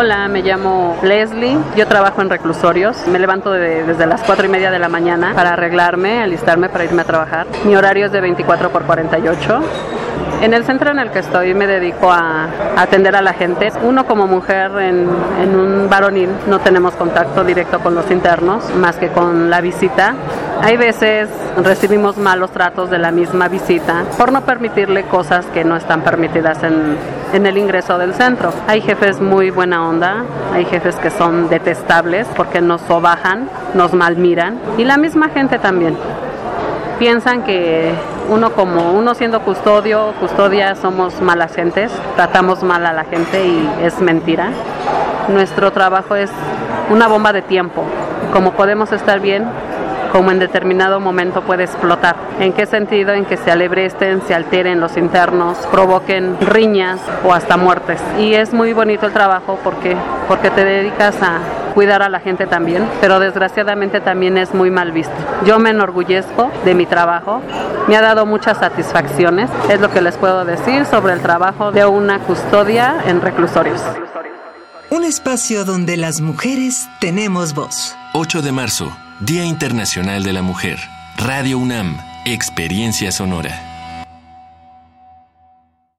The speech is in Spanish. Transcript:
Hola, me llamo Leslie. Yo trabajo en reclusorios. Me levanto desde las 4 y media de la mañana para arreglarme, alistarme para irme a trabajar. Mi horario es de 24 por 48. En el centro en el que estoy me dedico a, atender a la gente. Uno como mujer en, un varonil no tenemos contacto directo con los internos más que con la visita. Hay veces recibimos malos tratos de la misma visita por no permitirle cosas que no están permitidas en, en el ingreso del centro. Hay jefes muy buena onda, hay jefes que son detestables porque nos sobajan, nos malmiran y la misma gente también piensan que uno como uno siendo custodio, custodia somos malas gentes, tratamos mal a la gente y es mentira. Nuestro trabajo es una bomba de tiempo. Como podemos estar bien, como en determinado momento puede explotar. ¿En qué sentido? En que se alebresten, se alteren los internos, provoquen riñas o hasta muertes. Y es muy bonito el trabajo porque, porque te dedicas a cuidar a la gente también, pero desgraciadamente también es muy mal visto. Yo me enorgullezco de mi trabajo, me ha dado muchas satisfacciones, es lo que les puedo decir sobre el trabajo de una custodia en reclusorios. Un espacio donde las mujeres tenemos voz. 8 de marzo, Día Internacional de la Mujer. Radio UNAM, Experiencia Sonora.